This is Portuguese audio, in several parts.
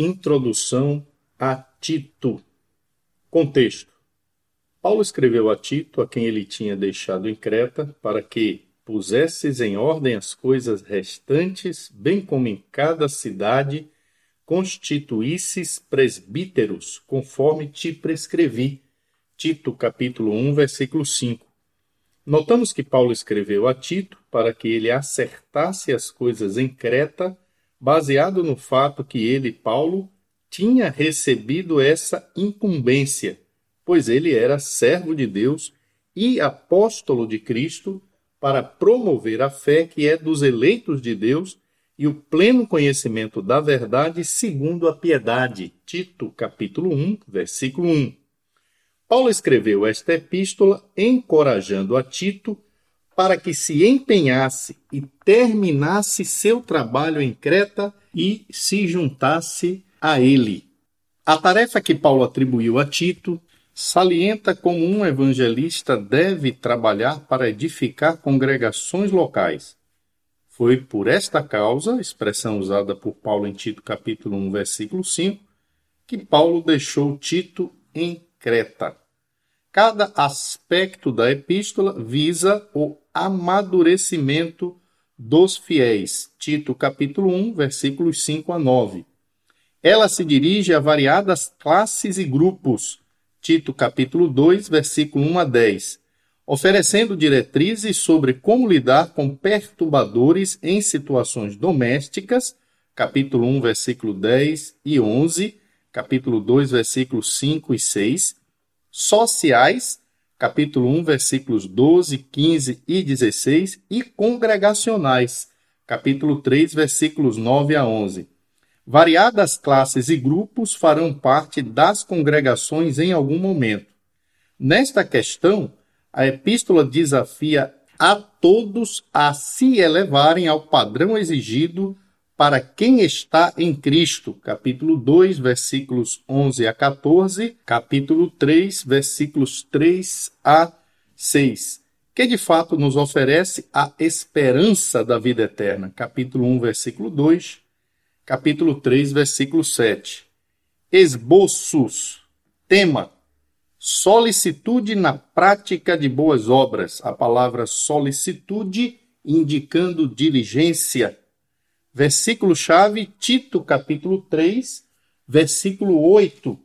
Introdução a Tito. Contexto: Paulo escreveu a Tito, a quem ele tinha deixado em Creta, para que pusesses em ordem as coisas restantes, bem como em cada cidade constituísses presbíteros, conforme te prescrevi. Tito, capítulo 1, versículo 5. Notamos que Paulo escreveu a Tito para que ele acertasse as coisas em Creta baseado no fato que ele, Paulo, tinha recebido essa incumbência, pois ele era servo de Deus e apóstolo de Cristo para promover a fé que é dos eleitos de Deus e o pleno conhecimento da verdade segundo a piedade. Tito, capítulo 1, versículo 1. Paulo escreveu esta epístola encorajando a Tito para que se empenhasse e terminasse seu trabalho em Creta e se juntasse a ele. A tarefa que Paulo atribuiu a Tito salienta como um evangelista deve trabalhar para edificar congregações locais. Foi por esta causa, expressão usada por Paulo em Tito capítulo 1, versículo 5, que Paulo deixou Tito em Creta. Cada aspecto da epístola visa o amadurecimento dos fiéis. Tito capítulo 1, versículos 5 a 9. Ela se dirige a variadas classes e grupos. Tito capítulo 2, versículo 1 a 10, oferecendo diretrizes sobre como lidar com perturbadores em situações domésticas. Capítulo 1, versículo 10 e 11, capítulo 2, versículos 5 e 6, sociais, capítulo 1, versículos 12, 15 e 16, e congregacionais, capítulo 3, versículos 9 a 11. Variadas classes e grupos farão parte das congregações em algum momento. Nesta questão, a epístola desafia a todos a se elevarem ao padrão exigido para quem está em Cristo, capítulo 2, versículos 11 a 14, capítulo 3, versículos 3 a 6, que de fato nos oferece a esperança da vida eterna, capítulo 1, versículo 2, capítulo 3, versículo 7. Esboços, tema, solicitude na prática de boas obras, a palavra solicitude indicando diligência, versículo-chave, Tito, capítulo 3, versículo 8,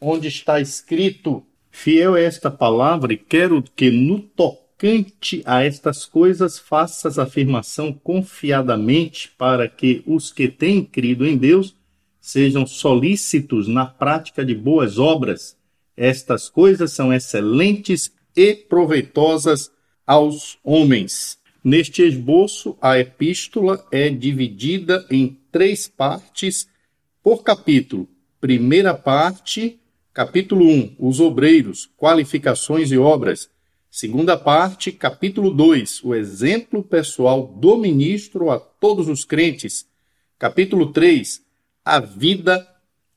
onde está escrito: Fiel é esta palavra, e quero que no tocante a estas coisas faças afirmação confiadamente, para que os que têm crido em Deus sejam solícitos na prática de boas obras. Estas coisas são excelentes e proveitosas aos homens. Neste esboço, a epístola é dividida em três partes por capítulo. Primeira parte, capítulo 1, os obreiros, qualificações e obras. Segunda parte, capítulo 2, o exemplo pessoal do ministro a todos os crentes. Capítulo 3, a vida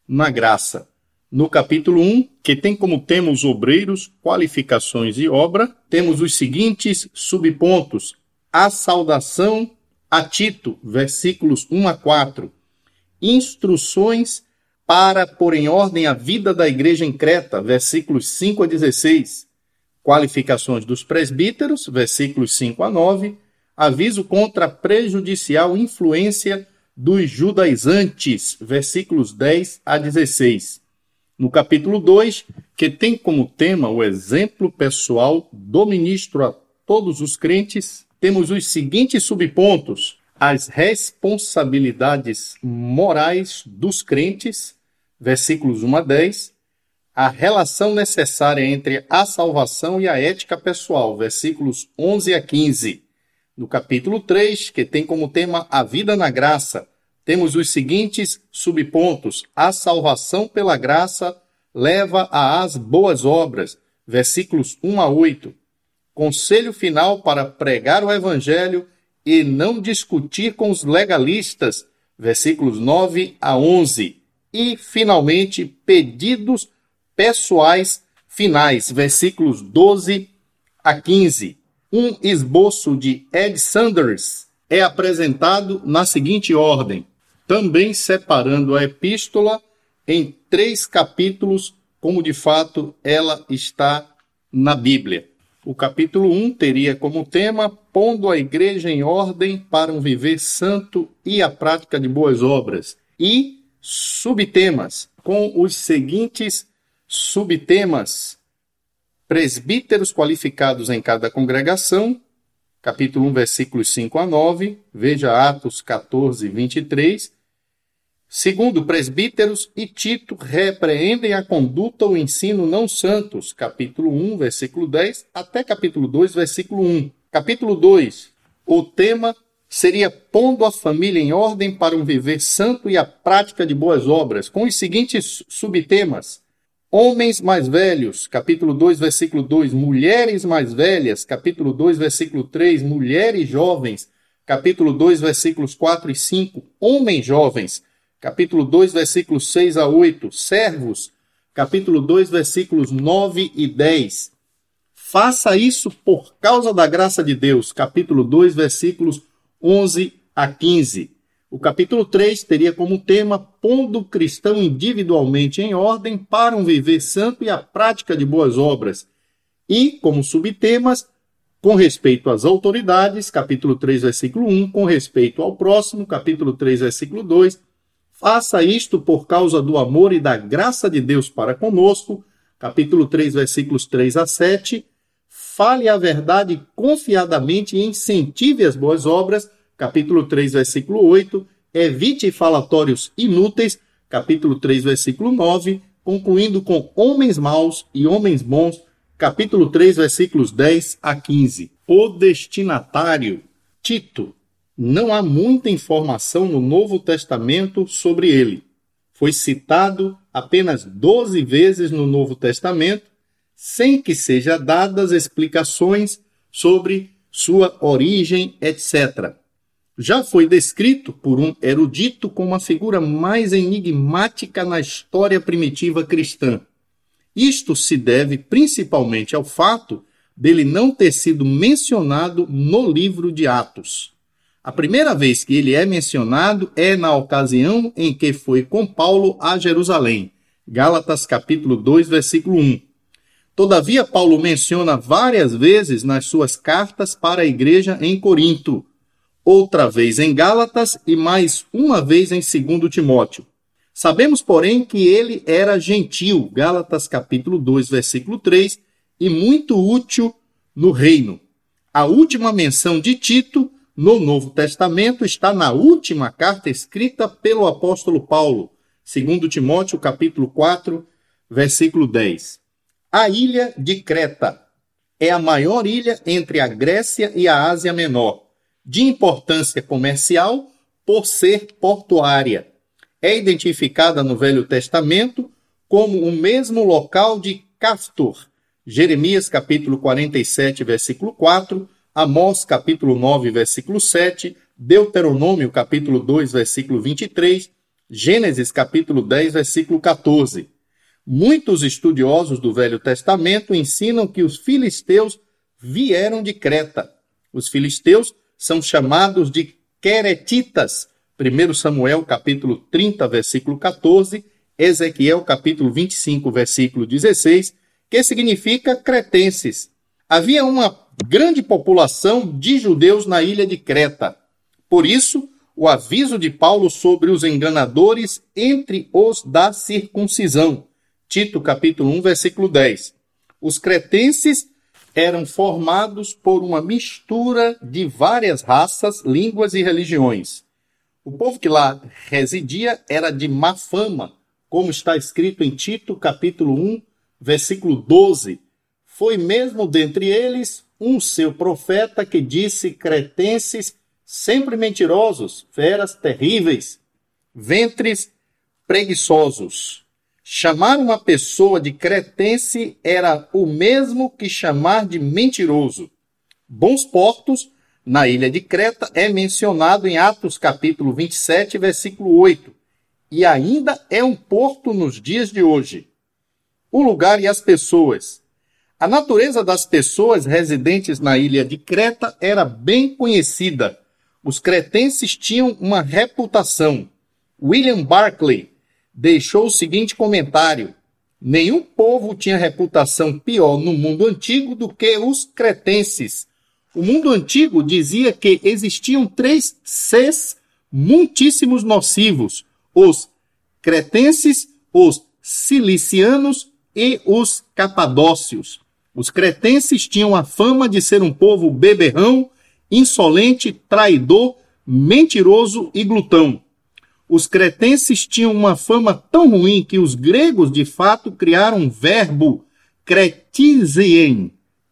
na graça. No capítulo 1, que tem como tema os obreiros, qualificações e obra, temos os seguintes subpontos: a saudação a Tito, versículos 1 a 4. Instruções para pôr em ordem a vida da igreja em Creta, versículos 5 a 16. Qualificações dos presbíteros, versículos 5 a 9. Aviso contra a prejudicial influência dos judaizantes, versículos 10 a 16. No capítulo 2, que tem como tema o exemplo pessoal do ministro a todos os crentes, temos os seguintes subpontos: as responsabilidades morais dos crentes, versículos 1 a 10, a relação necessária entre a salvação e a ética pessoal, versículos 11 a 15. No capítulo 3, que tem como tema a vida na graça, temos os seguintes subpontos: a salvação pela graça leva às boas obras, versículos 1 a 8 conselho final para pregar o evangelho e não discutir com os legalistas, versículos 9 a 11. E, finalmente, pedidos pessoais finais, versículos 12 a 15. Um esboço de Ed Sanders é apresentado na seguinte ordem: também separando a epístola em três capítulos, como de fato ela está na Bíblia. O capítulo 1 teria como tema Pondo a Igreja em Ordem para um Viver Santo e a Prática de Boas Obras. E subtemas, com os seguintes subtemas: presbíteros qualificados em cada congregação, capítulo 1, versículos 5 a 9, veja Atos 14, 23. Segundo, presbíteros e Tito repreendem a conduta ou ensino não santos, capítulo 1, versículo 10, até capítulo 2, versículo 1. Capítulo 2, o tema seria pondo a família em ordem para um viver santo e a prática de boas obras, com os seguintes subtemas: Homens mais velhos, capítulo 2, versículo 2, mulheres mais velhas, capítulo 2, versículo 3, mulheres jovens, capítulo 2, versículos 4 e 5, homens jovens, capítulo 2, versículos 6 a 8, servos, capítulo 2, versículos 9 e 10. Faça isso por causa da graça de Deus, capítulo 2, versículos 11 a 15. O capítulo 3 teria como tema pondo o cristão individualmente em ordem para um viver santo e a prática de boas obras. E, como subtemas, com respeito às autoridades, capítulo 3, versículo 1, com respeito ao próximo, capítulo 3, versículo 2, faça isto por causa do amor e da graça de Deus para conosco, capítulo 3, versículos 3 a 7, fale a verdade confiadamente e incentive as boas obras, capítulo 3, versículo 8, evite falatórios inúteis, capítulo 3, versículo 9, concluindo com homens maus e homens bons, capítulo 3, versículos 10 a 15. O destinatário, Tito. Não há muita informação no Novo Testamento sobre ele. Foi citado apenas 12 vezes no Novo Testamento, sem que sejam dadas explicações sobre sua origem, etc já foi descrito por um erudito como a figura mais enigmática na história primitiva cristã. Isto se deve principalmente ao fato dele não ter sido mencionado no livro de Atos. A primeira vez que ele é mencionado é na ocasião em que foi com Paulo a Jerusalém. Gálatas capítulo 2, versículo 1. Todavia, Paulo menciona várias vezes nas suas cartas para a igreja em Corinto, outra vez em Gálatas e mais uma vez em 2 Timóteo. Sabemos, porém, que ele era gentil, Gálatas capítulo 2, versículo 3, e muito útil no reino. A última menção de Tito no Novo Testamento está na última carta escrita pelo apóstolo Paulo, 2 Timóteo capítulo 4, versículo 10. A ilha de Creta é a maior ilha entre a Grécia e a Ásia Menor de importância comercial por ser portuária. É identificada no Velho Testamento como o mesmo local de Castor. Jeremias capítulo 47, versículo 4, Amós capítulo 9, versículo 7, Deuteronômio capítulo 2, versículo 23, Gênesis capítulo 10, versículo 14. Muitos estudiosos do Velho Testamento ensinam que os filisteus vieram de Creta. Os filisteus são chamados de queretitas. 1 Samuel capítulo 30, versículo 14, Ezequiel capítulo 25, versículo 16, que significa cretenses. Havia uma grande população de judeus na ilha de Creta. Por isso, o aviso de Paulo sobre os enganadores entre os da circuncisão. Tito capítulo 1, versículo 10. Os cretenses eram formados por uma mistura de várias raças, línguas e religiões. O povo que lá residia era de má fama, como está escrito em Tito, capítulo 1, versículo 12. Foi mesmo dentre eles um seu profeta que disse cretenses sempre mentirosos, feras terríveis, ventres preguiçosos. Chamar uma pessoa de cretense era o mesmo que chamar de mentiroso. Bons Portos, na ilha de Creta, é mencionado em Atos capítulo 27, versículo 8, e ainda é um porto nos dias de hoje. O lugar e as pessoas. A natureza das pessoas residentes na ilha de Creta era bem conhecida. Os cretenses tinham uma reputação William Barclay deixou o seguinte comentário: Nenhum povo tinha reputação pior no mundo antigo do que os cretenses. O mundo antigo dizia que existiam três Cs muitíssimos nocivos: os cretenses, os cilicianos e os capadócios. Os cretenses tinham a fama de ser um povo beberrão, insolente, traidor, mentiroso e glutão. Os cretenses tinham uma fama tão ruim que os gregos, de fato, criaram um verbo cretizien,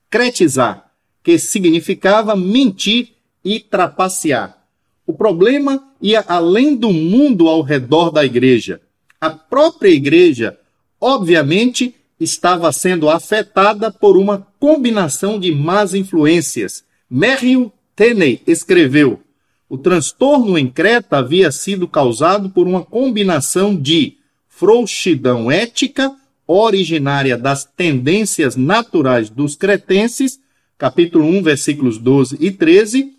cretizar, que significava mentir e trapacear. O problema ia além do mundo ao redor da igreja. A própria igreja, obviamente, estava sendo afetada por uma combinação de más influências. Merrill Tenney escreveu: o transtorno em Creta havia sido causado por uma combinação de frouxidão ética, originária das tendências naturais dos cretenses, capítulo 1, versículos 12 e 13,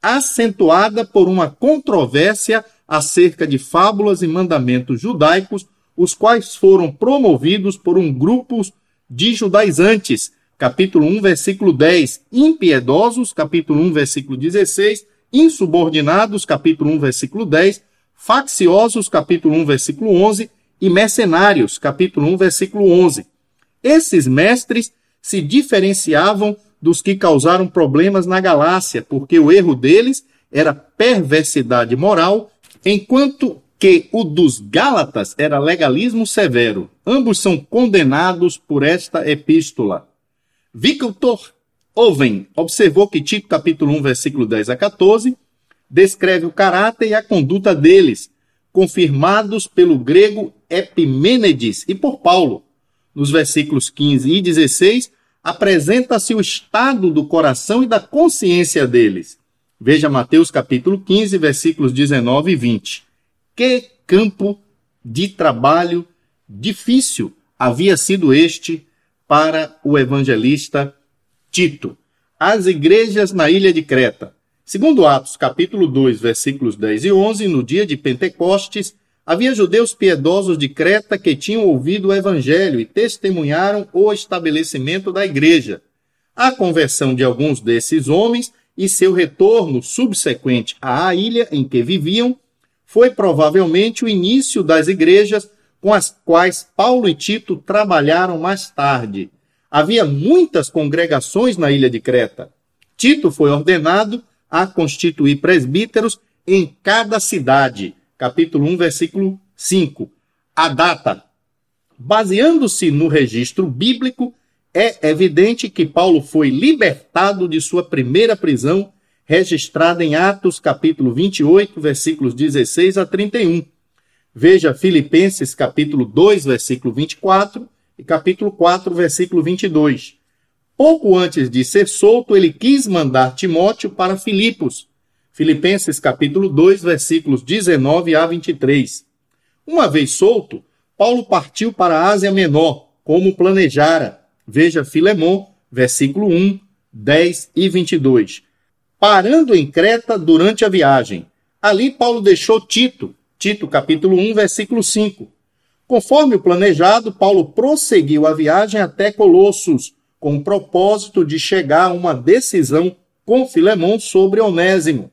acentuada por uma controvérsia acerca de fábulas e mandamentos judaicos, os quais foram promovidos por um grupo de judaizantes, capítulo 1, versículo 10, impiedosos, capítulo 1, versículo 16, insubordinados, capítulo 1, versículo 10, facciosos, capítulo 1, versículo 11, e mercenários, capítulo 1, versículo 11. Esses mestres se diferenciavam dos que causaram problemas na Galácia, porque o erro deles era perversidade moral, enquanto que o dos Gálatas era legalismo severo. Ambos são condenados por esta epístola. Victor Owen observou que Tito capítulo 1, versículo 10 a 14, descreve o caráter e a conduta deles, confirmados pelo grego Epimênides e por Paulo. Nos versículos 15 e 16, apresenta-se o estado do coração e da consciência deles. Veja Mateus capítulo 15, versículos 19 e 20. Que campo de trabalho difícil havia sido este para o evangelista Tito. As igrejas na ilha de Creta. Segundo Atos capítulo 2, versículos 10 e 11, no dia de Pentecostes, Havia judeus piedosos de Creta que tinham ouvido o evangelho e testemunharam o estabelecimento da igreja. A conversão de alguns desses homens e seu retorno subsequente à ilha em que viviam foi provavelmente o início das igrejas com as quais Paulo e Tito trabalharam mais tarde. Havia muitas congregações na ilha de Creta. Tito foi ordenado a constituir presbíteros em cada cidade capítulo 1, versículo 5. A data. Baseando-se no registro bíblico, é evidente que Paulo foi libertado de sua primeira prisão, registrada em Atos, capítulo 28, versículos 16 a 31. Veja Filipenses, capítulo 2, versículo 24 e capítulo 4, versículo 22. Pouco antes de ser solto, ele quis mandar Timóteo para Filipos, Filipenses capítulo 2, versículos 19 a 23. Uma vez solto, Paulo partiu para a Ásia Menor, como planejara. Veja Filemon, versículo 1, 10 e 22. Parando em Creta durante a viagem. Ali Paulo deixou Tito, Tito capítulo 1, versículo 5. Conforme o planejado, Paulo prosseguiu a viagem até Colossos, com o propósito de chegar a uma decisão com Filemon sobre Onésimo.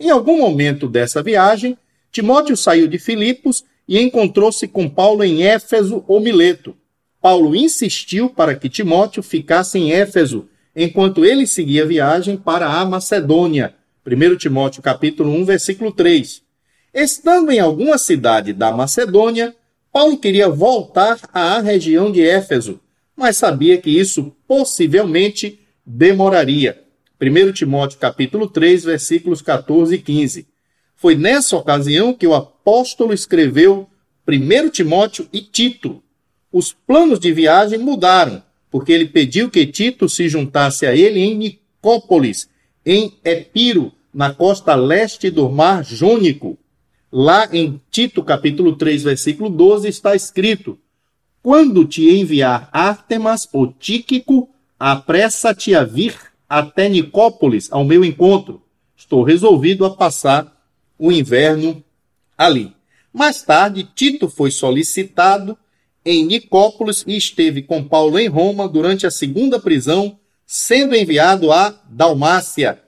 Em algum momento dessa viagem, Timóteo saiu de Filipos e encontrou-se com Paulo em Éfeso ou Mileto. Paulo insistiu para que Timóteo ficasse em Éfeso, enquanto ele seguia viagem para a Macedônia. 1 Timóteo capítulo 1, versículo 3. Estando em alguma cidade da Macedônia, Paulo queria voltar à região de Éfeso, mas sabia que isso possivelmente demoraria. 1 Timóteo capítulo 3, versículos 14 e 15. Foi nessa ocasião que o apóstolo escreveu 1 Timóteo e Tito. Os planos de viagem mudaram, porque ele pediu que Tito se juntasse a ele em Nicópolis, em Epiro, na costa leste do mar Jônico. Lá em Tito capítulo 3, versículo 12 está escrito: Quando te enviar Artemas ou Tíquico, apressa-te a vir até Nicópolis ao meu encontro. Estou resolvido a passar o inverno ali. Mais tarde, Tito foi solicitado em Nicópolis e esteve com Paulo em Roma durante a segunda prisão, sendo enviado a Dalmácia.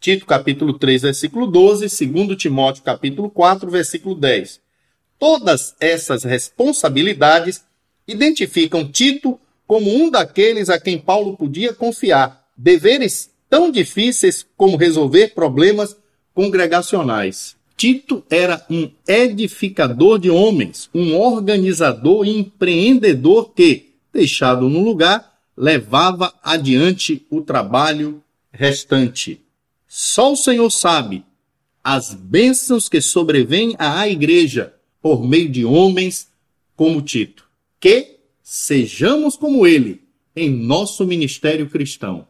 Tito capítulo 3, versículo 12, 2 Timóteo capítulo 4, versículo 10. Todas essas responsabilidades identificam Tito como um daqueles a quem Paulo podia confiar, deveres tão difíceis como resolver problemas congregacionais. Tito era um edificador de homens, um organizador e empreendedor que, deixado no lugar, levava adiante o trabalho restante. Só o Senhor sabe as bênçãos que sobrevêm à igreja por meio de homens como Tito. Que sejamos como ele em nosso ministério cristão.